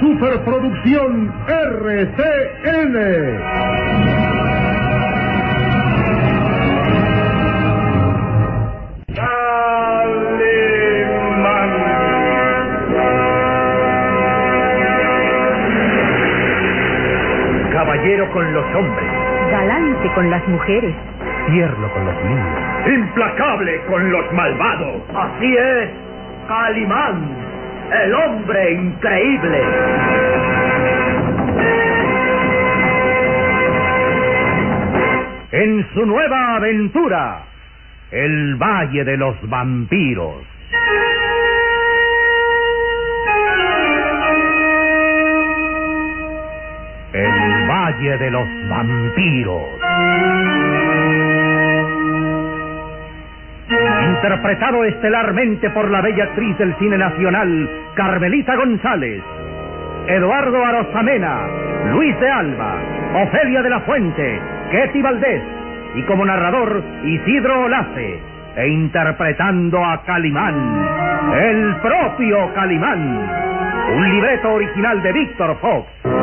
superproducción RCN. Caballero con los hombres, Galante con las mujeres. tierno con los niños. Implacable con los malvados. Así es, Calimán, el hombre increíble. En su nueva aventura, el Valle de los Vampiros. El Valle de los Vampiros. Interpretado estelarmente por la bella actriz del cine nacional, Carmelita González, Eduardo Arosamena, Luis de Alba, Ofelia de la Fuente, Ketty Valdés y como narrador Isidro Olace, e interpretando a Calimán, el propio Calimán, un libreto original de Víctor Fox.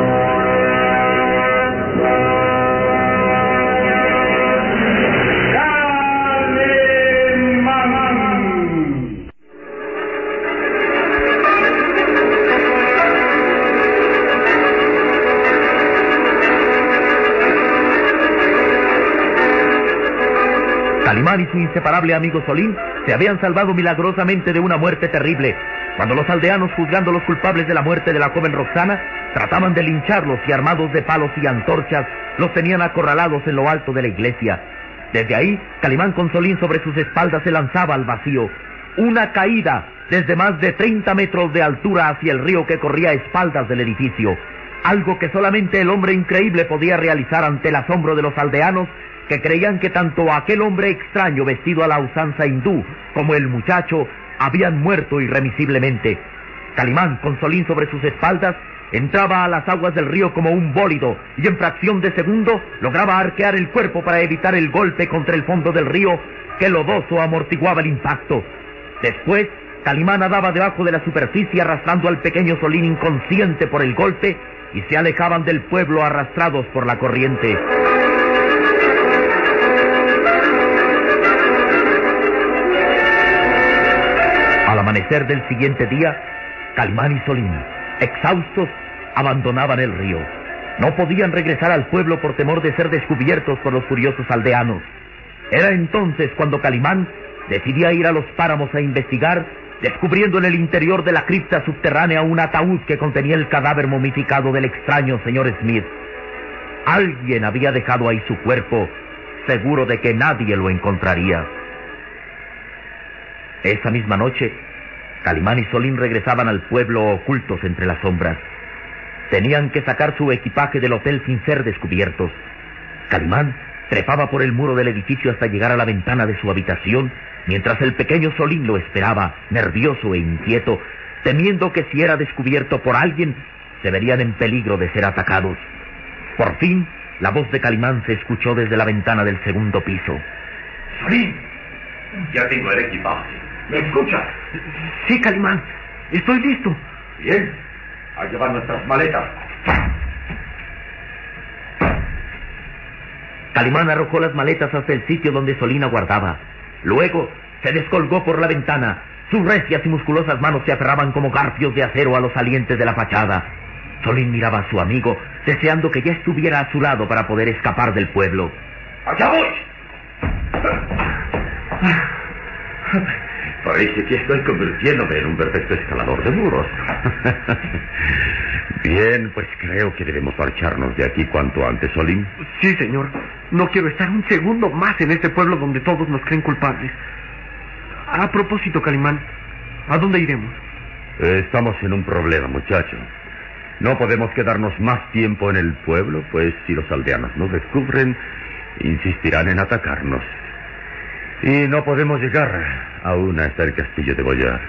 Calimán y su inseparable amigo Solín se habían salvado milagrosamente de una muerte terrible. Cuando los aldeanos, juzgando los culpables de la muerte de la joven Roxana, trataban de lincharlos y armados de palos y antorchas, los tenían acorralados en lo alto de la iglesia. Desde ahí, Calimán con Solín sobre sus espaldas se lanzaba al vacío. Una caída desde más de 30 metros de altura hacia el río que corría a espaldas del edificio. Algo que solamente el hombre increíble podía realizar ante el asombro de los aldeanos que creían que tanto aquel hombre extraño vestido a la usanza hindú como el muchacho habían muerto irremisiblemente. Calimán, con Solín sobre sus espaldas, entraba a las aguas del río como un bólido y en fracción de segundo lograba arquear el cuerpo para evitar el golpe contra el fondo del río que lodoso amortiguaba el impacto. Después, Calimán nadaba debajo de la superficie arrastrando al pequeño Solín inconsciente por el golpe y se alejaban del pueblo arrastrados por la corriente. Al amanecer del siguiente día, Calimán y Solín, exhaustos, abandonaban el río. No podían regresar al pueblo por temor de ser descubiertos por los furiosos aldeanos. Era entonces cuando Calimán decidía ir a los páramos a investigar, descubriendo en el interior de la cripta subterránea un ataúd que contenía el cadáver momificado del extraño señor Smith. Alguien había dejado ahí su cuerpo, seguro de que nadie lo encontraría. Esa misma noche, Calimán y Solín regresaban al pueblo ocultos entre las sombras. Tenían que sacar su equipaje del hotel sin ser descubiertos. Calimán trepaba por el muro del edificio hasta llegar a la ventana de su habitación, mientras el pequeño Solín lo esperaba, nervioso e inquieto, temiendo que si era descubierto por alguien, se verían en peligro de ser atacados. Por fin, la voz de Calimán se escuchó desde la ventana del segundo piso. Solín, ya tengo el equipaje. ¿Me escuchas? Sí, Calimán, estoy listo. Bien, a llevar nuestras maletas. Calimán arrojó las maletas hasta el sitio donde Solín aguardaba. Luego se descolgó por la ventana. Sus recias y musculosas manos se aferraban como garfios de acero a los salientes de la fachada. Solín miraba a su amigo, deseando que ya estuviera a su lado para poder escapar del pueblo. ¡Allá voy! Parece que estoy convirtiéndome en un perfecto escalador de muros. Bien, pues creo que debemos marcharnos de aquí cuanto antes, Solín. Sí, señor. No quiero estar un segundo más en este pueblo donde todos nos creen culpables. A propósito, Calimán, ¿a dónde iremos? Estamos en un problema, muchacho. No podemos quedarnos más tiempo en el pueblo, pues si los aldeanos nos descubren, insistirán en atacarnos. Y no podemos llegar aún hasta el castillo de Boyar.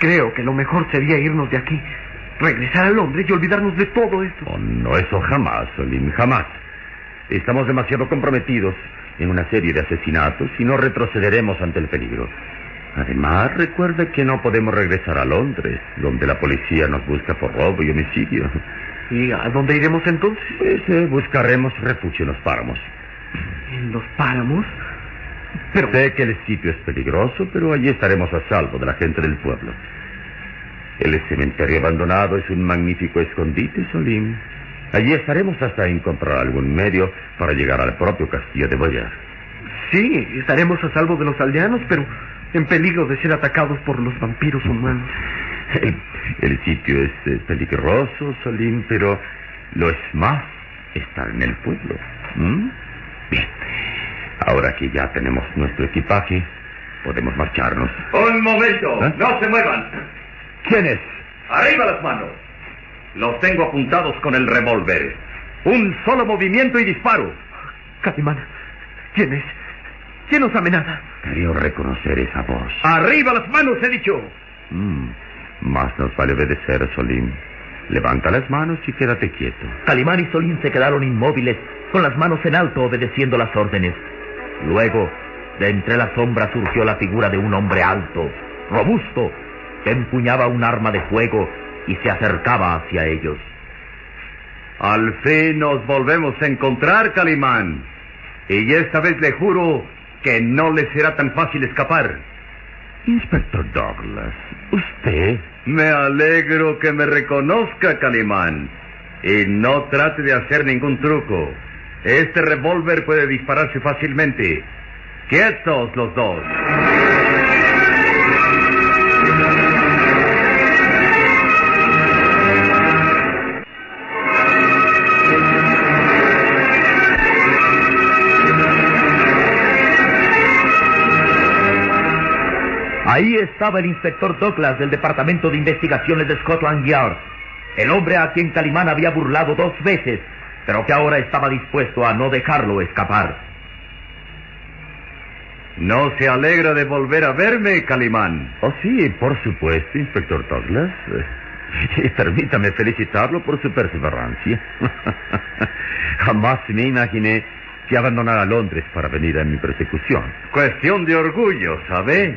Creo que lo mejor sería irnos de aquí, regresar a Londres y olvidarnos de todo esto. Oh, no, eso jamás, Solín, jamás. Estamos demasiado comprometidos en una serie de asesinatos y no retrocederemos ante el peligro. Además, recuerda que no podemos regresar a Londres, donde la policía nos busca por robo y homicidio. ¿Y a dónde iremos entonces? Pues eh, buscaremos refugio en los páramos. ¿En los páramos? Pero... Sé que el sitio es peligroso, pero allí estaremos a salvo de la gente del pueblo. El cementerio abandonado es un magnífico escondite, Solim. Allí estaremos hasta encontrar algún medio para llegar al propio castillo de Boyar. Sí, estaremos a salvo de los aldeanos, pero en peligro de ser atacados por los vampiros humanos. El, el sitio es eh, peligroso, Solim, pero lo es más estar en el pueblo. ¿Mm? Bien. Ahora que ya tenemos nuestro equipaje, podemos marcharnos. Un momento, ¿Eh? no se muevan. ¿Quién es? Arriba las manos. Los tengo apuntados con el revólver. Un solo movimiento y disparo. Calimán, ¿quién es? ¿Quién nos amenaza? Creo reconocer esa voz. Arriba las manos, he dicho. Mm, Más nos vale obedecer, Solim. Levanta las manos y quédate quieto. Calimán y Solín se quedaron inmóviles, con las manos en alto obedeciendo las órdenes. Luego, de entre la sombra surgió la figura de un hombre alto, robusto, que empuñaba un arma de fuego y se acercaba hacia ellos. Al fin nos volvemos a encontrar, Calimán. Y esta vez le juro que no le será tan fácil escapar. Inspector Douglas, usted. Me alegro que me reconozca, Calimán. Y no trate de hacer ningún truco. Este revólver puede dispararse fácilmente. Quietos los dos. Estaba el inspector Douglas del Departamento de Investigaciones de Scotland Yard, el hombre a quien Calimán había burlado dos veces, pero que ahora estaba dispuesto a no dejarlo escapar. ¿No se alegra de volver a verme, Calimán? Oh, sí, por supuesto, Inspector Douglas. Eh, Y permítame felicitarlo por su perseverancia. Jamás me imaginé que abandonara Londres para venir a mi persecución. Cuestión de orgullo, ¿sabe?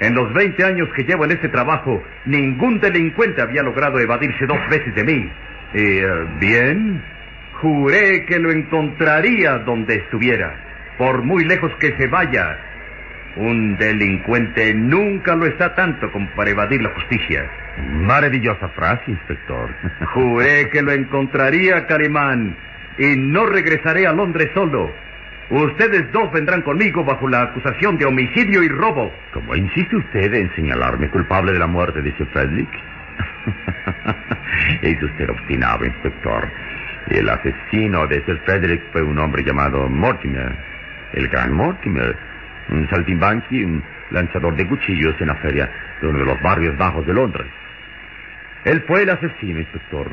En los 20 años que llevo en este trabajo, ningún delincuente había logrado evadirse dos veces de mí. Y, eh, bien, juré que lo encontraría donde estuviera, por muy lejos que se vaya. Un delincuente nunca lo está tanto como para evadir la justicia. Maravillosa frase, Inspector. Juré que lo encontraría, Calimán, y no regresaré a Londres solo. Ustedes dos vendrán conmigo bajo la acusación de homicidio y robo. ¿Cómo insiste usted en señalarme culpable de la muerte de Sir Frederick? es usted obstinado, Inspector. El asesino de Sir Frederick fue un hombre llamado Mortimer. El gran Mortimer. Un saltimbanqui, un lanzador de cuchillos en la feria de uno de los barrios bajos de Londres. Él fue el asesino, Inspector.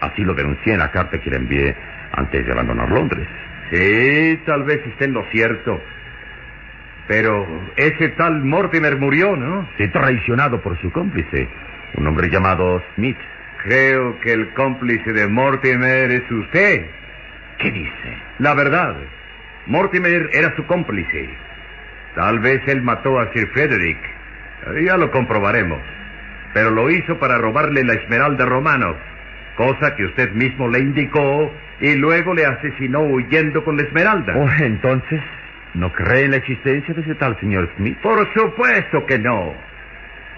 Así lo denuncié en la carta que le envié antes de abandonar Londres. Sí, tal vez esté en lo cierto. Pero ese tal Mortimer murió, ¿no? Sí, traicionado por su cómplice, un hombre llamado Smith. Creo que el cómplice de Mortimer es usted. ¿Qué dice? La verdad, Mortimer era su cómplice. Tal vez él mató a Sir Frederick. Ya lo comprobaremos. Pero lo hizo para robarle la esmeralda romano, cosa que usted mismo le indicó y luego le asesinó huyendo con la esmeralda. Oh, entonces, ¿no cree en la existencia de ese tal señor Smith? Por supuesto que no.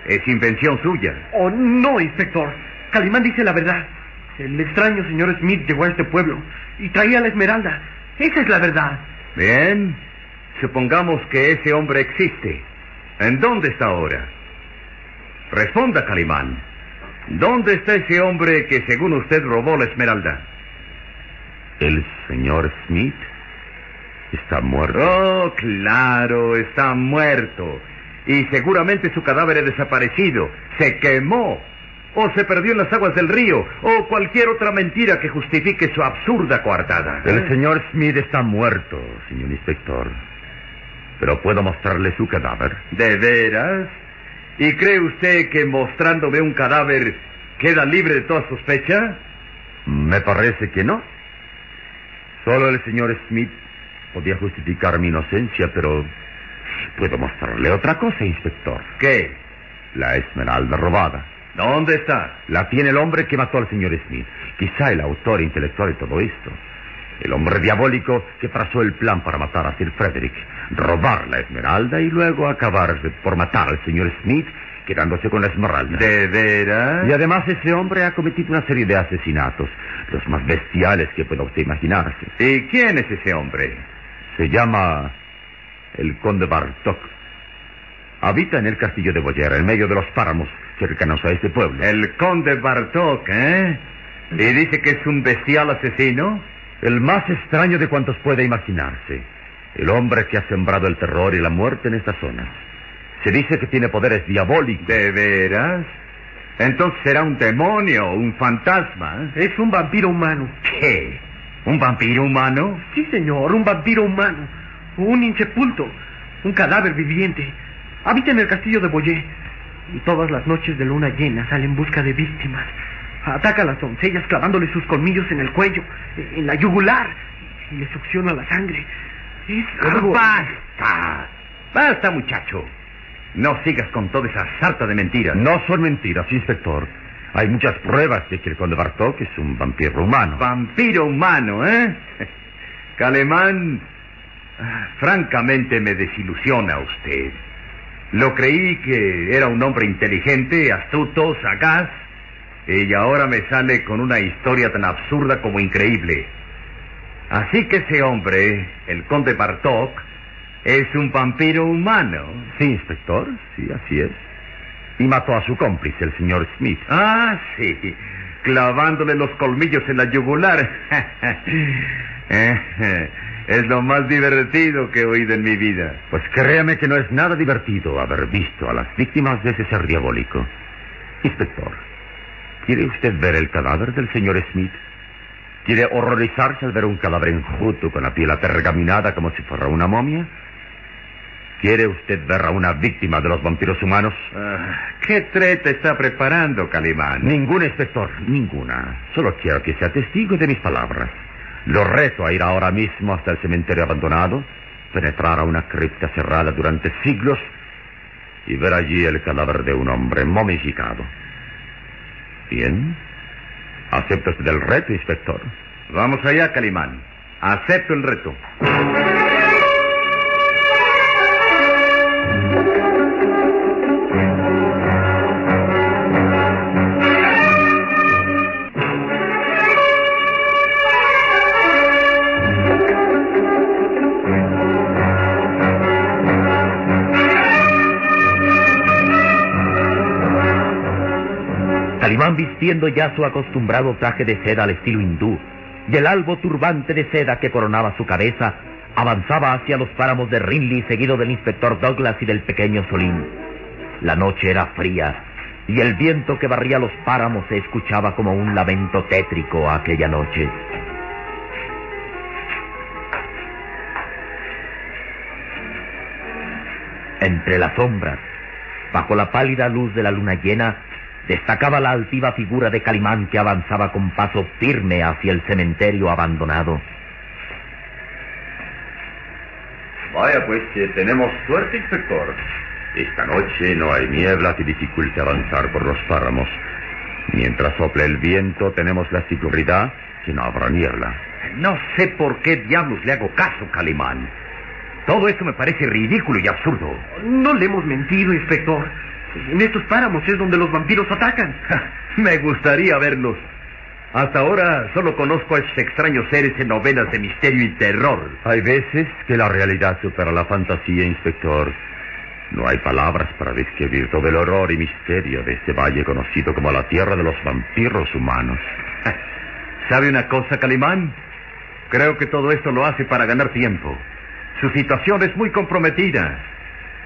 Es invención suya. Oh, no, inspector. Calimán dice la verdad. El extraño señor Smith llegó a este pueblo y traía la esmeralda. Esa es la verdad. Bien, supongamos que ese hombre existe. ¿En dónde está ahora? Responda, Calimán. ¿Dónde está ese hombre que según usted robó la esmeralda? El señor Smith está muerto. Oh, claro, está muerto. Y seguramente su cadáver ha desaparecido. Se quemó. O se perdió en las aguas del río. O cualquier otra mentira que justifique su absurda coartada. El señor Smith está muerto, señor inspector. Pero puedo mostrarle su cadáver. ¿De veras? ¿Y cree usted que mostrándome un cadáver queda libre de toda sospecha? Me parece que no. Solo el señor Smith podía justificar mi inocencia, pero... puedo mostrarle otra cosa, inspector. ¿Qué? La esmeralda robada. ¿Dónde está? La tiene el hombre que mató al señor Smith. Quizá el autor intelectual de todo esto. El hombre diabólico que trazó el plan para matar a Sir Frederick, robar la esmeralda y luego acabar por matar al señor Smith quedándose con la esmeralda. ¿De veras? Y además ese hombre ha cometido una serie de asesinatos, los más bestiales que pueda usted imaginarse. ¿Y quién es ese hombre? Se llama el conde Bartok. Habita en el castillo de Boyer, en medio de los páramos cercanos a este pueblo. El conde Bartok, ¿eh? ¿Y dice que es un bestial asesino? El más extraño de cuantos puede imaginarse. El hombre que ha sembrado el terror y la muerte en esta zona. Se dice que tiene poderes diabólicos. ¿De veras? Entonces será un demonio, un fantasma. Es un vampiro humano. ¿Qué? ¿Un vampiro humano? Sí, señor, un vampiro humano. Un insepulto. Un cadáver viviente. Habita en el castillo de Boyé. Y todas las noches de luna llena sale en busca de víctimas. Ataca a las doncellas clavándole sus colmillos en el cuello, en la yugular, y le succiona la sangre. Es algo... ¡Basta! ¡Basta, muchacho! No sigas con toda esa sarta de mentiras. No son mentiras, inspector. Hay muchas pruebas de que el conde Bartok es un vampiro humano. Vampiro humano, ¿eh? Calemán, ah, francamente me desilusiona usted. Lo creí que era un hombre inteligente, astuto, sagaz, y ahora me sale con una historia tan absurda como increíble. Así que ese hombre, el conde Bartok, es un vampiro humano. Sí, inspector, sí, así es. Y mató a su cómplice, el señor Smith. Ah, sí, clavándole los colmillos en la yugular. es lo más divertido que he oído en mi vida. Pues créame que no es nada divertido haber visto a las víctimas de ese ser diabólico. Inspector, ¿quiere usted ver el cadáver del señor Smith? ¿Quiere horrorizarse al ver un cadáver enjuto con la piel apergaminada como si fuera una momia? ¿Quiere usted ver a una víctima de los vampiros humanos? Ah, ¿Qué treta está preparando, Calimán? Ninguna, inspector, ninguna. Solo quiero que sea testigo de mis palabras. Lo reto a ir ahora mismo hasta el cementerio abandonado, penetrar a una cripta cerrada durante siglos y ver allí el cadáver de un hombre momificado. Bien. ¿Acepta usted el reto, inspector? Vamos allá, Calimán. Acepto el reto. Vistiendo ya su acostumbrado traje de seda al estilo hindú y el albo turbante de seda que coronaba su cabeza, avanzaba hacia los páramos de Rinley seguido del inspector Douglas y del pequeño Solín. La noche era fría y el viento que barría los páramos se escuchaba como un lamento tétrico aquella noche. Entre las sombras, bajo la pálida luz de la luna llena, destacaba la altiva figura de Calimán que avanzaba con paso firme hacia el cementerio abandonado. Vaya, pues eh, tenemos suerte, inspector. Esta noche no hay niebla que dificulte avanzar por los páramos. Mientras sople el viento, tenemos la seguridad que no habrá niebla. No sé por qué diablos le hago caso, Calimán. Todo esto me parece ridículo y absurdo. No le hemos mentido, inspector. En estos páramos es donde los vampiros atacan. Me gustaría verlos. Hasta ahora solo conozco a esos extraños seres en novelas de misterio y terror. Hay veces que la realidad supera la fantasía, inspector. No hay palabras para describir todo el horror y misterio de este valle conocido como la tierra de los vampiros humanos. ¿Sabe una cosa, Calimán? Creo que todo esto lo hace para ganar tiempo. Su situación es muy comprometida.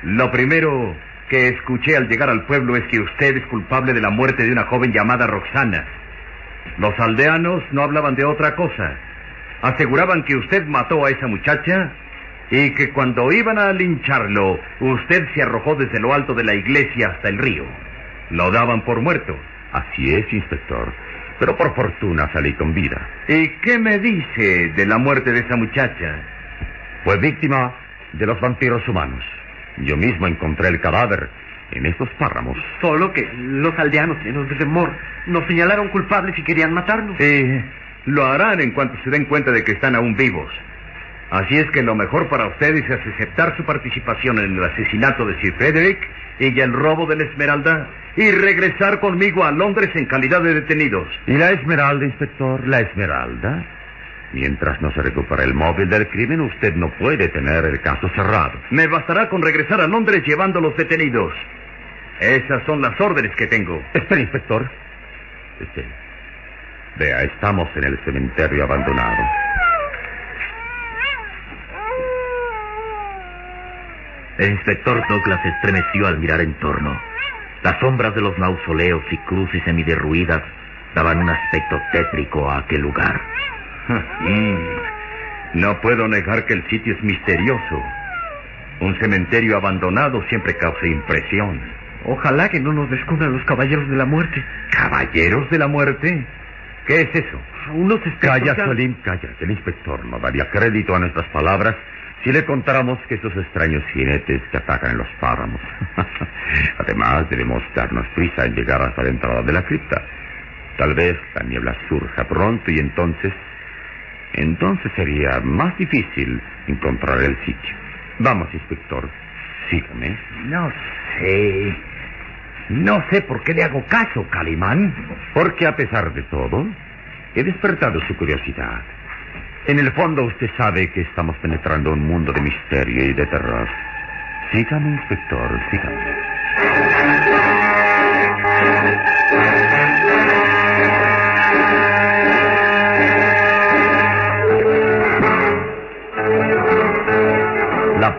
Lo primero que escuché al llegar al pueblo es que usted es culpable de la muerte de una joven llamada Roxana. Los aldeanos no hablaban de otra cosa. Aseguraban que usted mató a esa muchacha y que cuando iban a lincharlo, usted se arrojó desde lo alto de la iglesia hasta el río. Lo daban por muerto. Así es, inspector. Pero por fortuna salí con vida. ¿Y qué me dice de la muerte de esa muchacha? Fue víctima de los vampiros humanos. Yo mismo encontré el cadáver en estos páramos. Solo que los aldeanos llenos de temor nos señalaron culpables y querían matarnos. Sí, lo harán en cuanto se den cuenta de que están aún vivos. Así es que lo mejor para ustedes es aceptar su participación en el asesinato de Sir Frederick y el robo de la Esmeralda y regresar conmigo a Londres en calidad de detenidos. ¿Y la Esmeralda, inspector? ¿La Esmeralda? Mientras no se recupere el móvil del crimen, usted no puede tener el caso cerrado. Me bastará con regresar a Londres llevando a los detenidos. Esas son las órdenes que tengo. Espera, inspector. Espera. Vea, estamos en el cementerio abandonado. El inspector Douglas se estremeció al mirar en torno. Las sombras de los mausoleos y cruces semiderruidas daban un aspecto tétrico a aquel lugar. Mm. No puedo negar que el sitio es misterioso. Un cementerio abandonado siempre causa impresión. Ojalá que no nos descubran los caballeros de la muerte. ¿Caballeros de la muerte? ¿Qué es eso? Unos Calla, Salim, calla. El inspector no daría crédito a nuestras palabras si le contáramos que esos extraños jinetes que atacan en los páramos. Además, debemos darnos prisa en llegar hasta la entrada de la cripta. Tal vez la niebla surja pronto y entonces... Entonces sería más difícil encontrar el sitio. Vamos, inspector. Sígame. No sé. No sé por qué le hago caso, Calimán. Porque a pesar de todo, he despertado su curiosidad. En el fondo usted sabe que estamos penetrando un mundo de misterio y de terror. Sígame, inspector, sígame.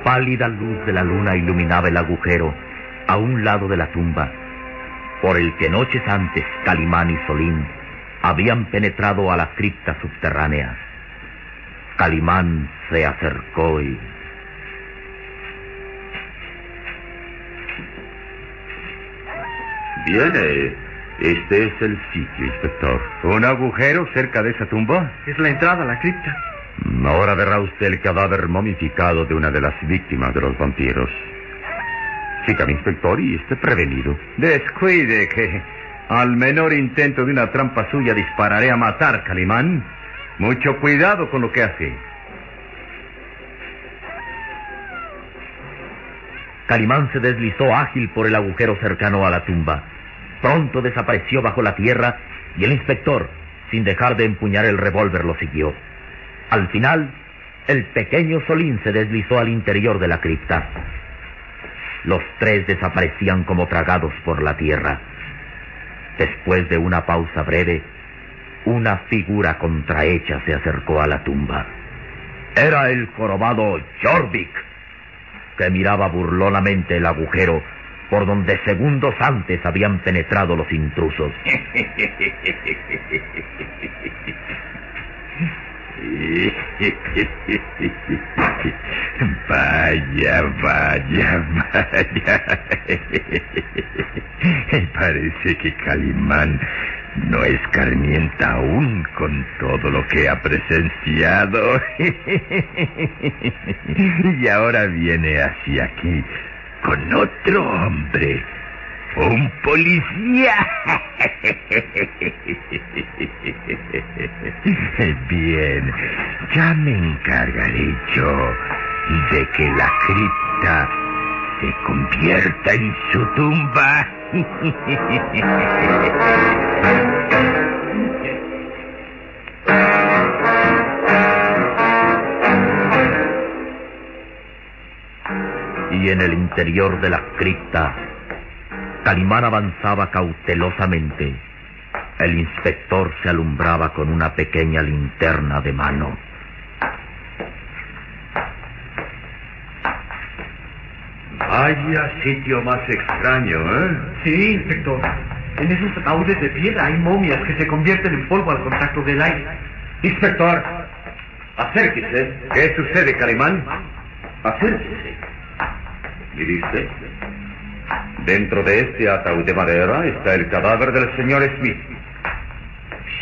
Pálida luz de la luna iluminaba el agujero a un lado de la tumba, por el que noches antes Calimán y Solín habían penetrado a la cripta subterránea. Calimán se acercó y... Bien, este es el sitio, inspector. ¿Un agujero cerca de esa tumba? Es la entrada a la cripta. Ahora verá usted el cadáver momificado de una de las víctimas de los vampiros. Sígame, inspector, y esté prevenido. Descuide que al menor intento de una trampa suya dispararé a matar, Calimán. Mucho cuidado con lo que hace. Calimán se deslizó ágil por el agujero cercano a la tumba. Pronto desapareció bajo la tierra y el inspector, sin dejar de empuñar el revólver, lo siguió. Al final, el pequeño Solín se deslizó al interior de la cripta. Los tres desaparecían como tragados por la tierra. Después de una pausa breve, una figura contrahecha se acercó a la tumba. Era el jorobado Jorvik, que miraba burlonamente el agujero por donde segundos antes habían penetrado los intrusos. Vaya, vaya, vaya. Parece que Calimán no escarmienta aún con todo lo que ha presenciado. Y ahora viene hacia aquí con otro hombre. Un policía. Bien, ya me encargaré yo de que la cripta se convierta en su tumba. y en el interior de la cripta, Calimán avanzaba cautelosamente. El inspector se alumbraba con una pequeña linterna de mano. Vaya sitio más extraño, ¿eh? Sí, inspector. En esos ataúdes de piedra hay momias que se convierten en polvo al contacto del aire. Inspector, acérquese. ¿Qué sucede, Calimán? Acérquese. Mire usted. Dentro de este ataúd de madera está el cadáver del señor Smith.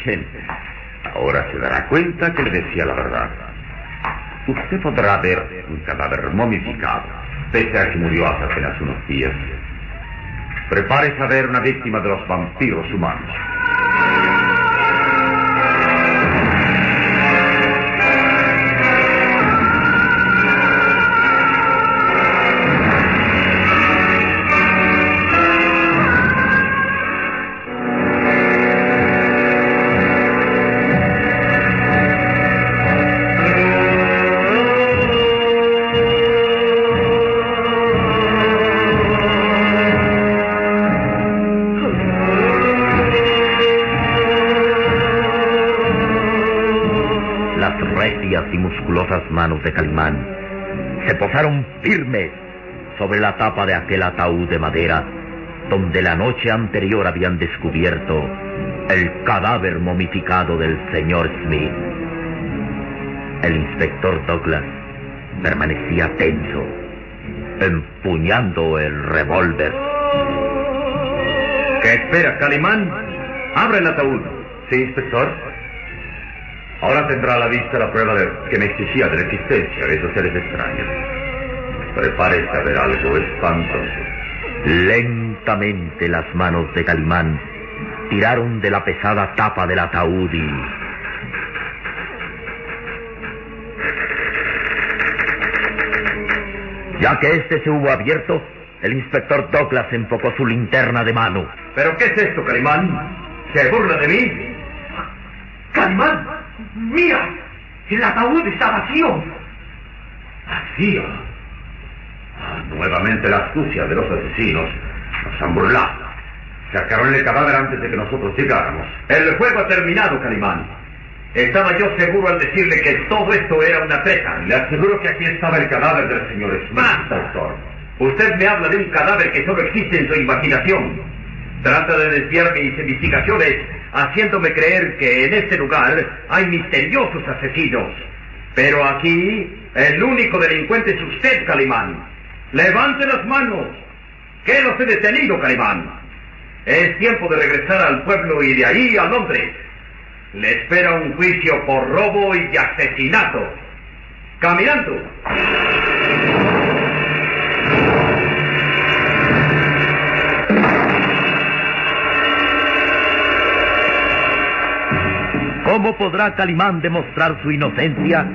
Bien. Ahora se dará cuenta que le decía la verdad. Usted podrá ver un cadáver momificado, pese a que murió hace apenas unos días. Prepárese a ver una víctima de los vampiros humanos. De Calimán se posaron firmes sobre la tapa de aquel ataúd de madera donde la noche anterior habían descubierto el cadáver momificado del señor Smith. El inspector Douglas permanecía tenso, empuñando el revólver. ¿Qué espera, Calimán? Abre el ataúd. Sí, inspector. Ahora tendrá a la vista la prueba de que me de la existencia de esos seres extraños. Prepárese a ver algo espantoso. Lentamente las manos de Calimán tiraron de la pesada tapa del ataúd y... Ya que este se hubo abierto, el inspector Douglas enfocó su linterna de mano. ¿Pero qué es esto, Calimán? ¿Se burla de mí? ¡Calimán! ¡Mira! El ataúd está vacío. Vacío. Ah, nuevamente la astucia de los asesinos nos han burlado. Sacaron el cadáver antes de que nosotros llegáramos. El juego ha terminado, Calimán. Estaba yo seguro al decirle que todo esto era una treta. Le aseguro que aquí estaba el cadáver del señor Smith, Basta. doctor. Usted me habla de un cadáver que solo existe en su imaginación. Trata de desviar mis investigaciones, haciéndome creer que en este lugar hay misteriosos asesinos. Pero aquí, el único delincuente es usted, Calimán. Levante las manos. Quédose detenido, Calimán. Es tiempo de regresar al pueblo y de ahí a Londres. Le espera un juicio por robo y asesinato. Caminando. ¿Cómo podrá Calimán demostrar su inocencia?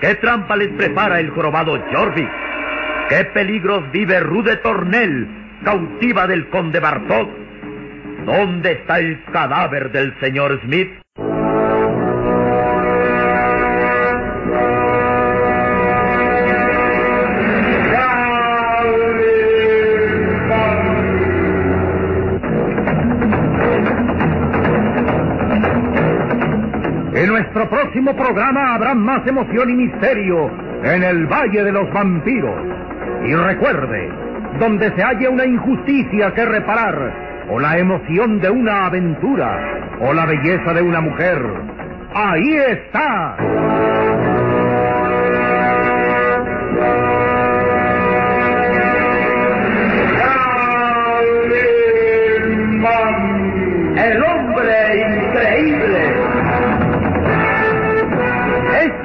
¿Qué trampa les prepara el jorobado Jorvik? ¿Qué peligros vive Rude Tornel, cautiva del conde Bartok? ¿Dónde está el cadáver del señor Smith? Próximo programa habrá más emoción y misterio en el Valle de los Vampiros. Y recuerde, donde se halla una injusticia que reparar, o la emoción de una aventura, o la belleza de una mujer, ahí está. El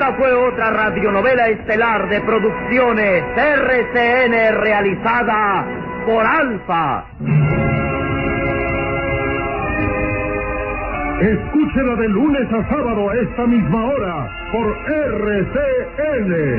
Esta fue otra radionovela estelar de producciones RCN realizada por Alfa. Escúchela de lunes a sábado a esta misma hora por RCN.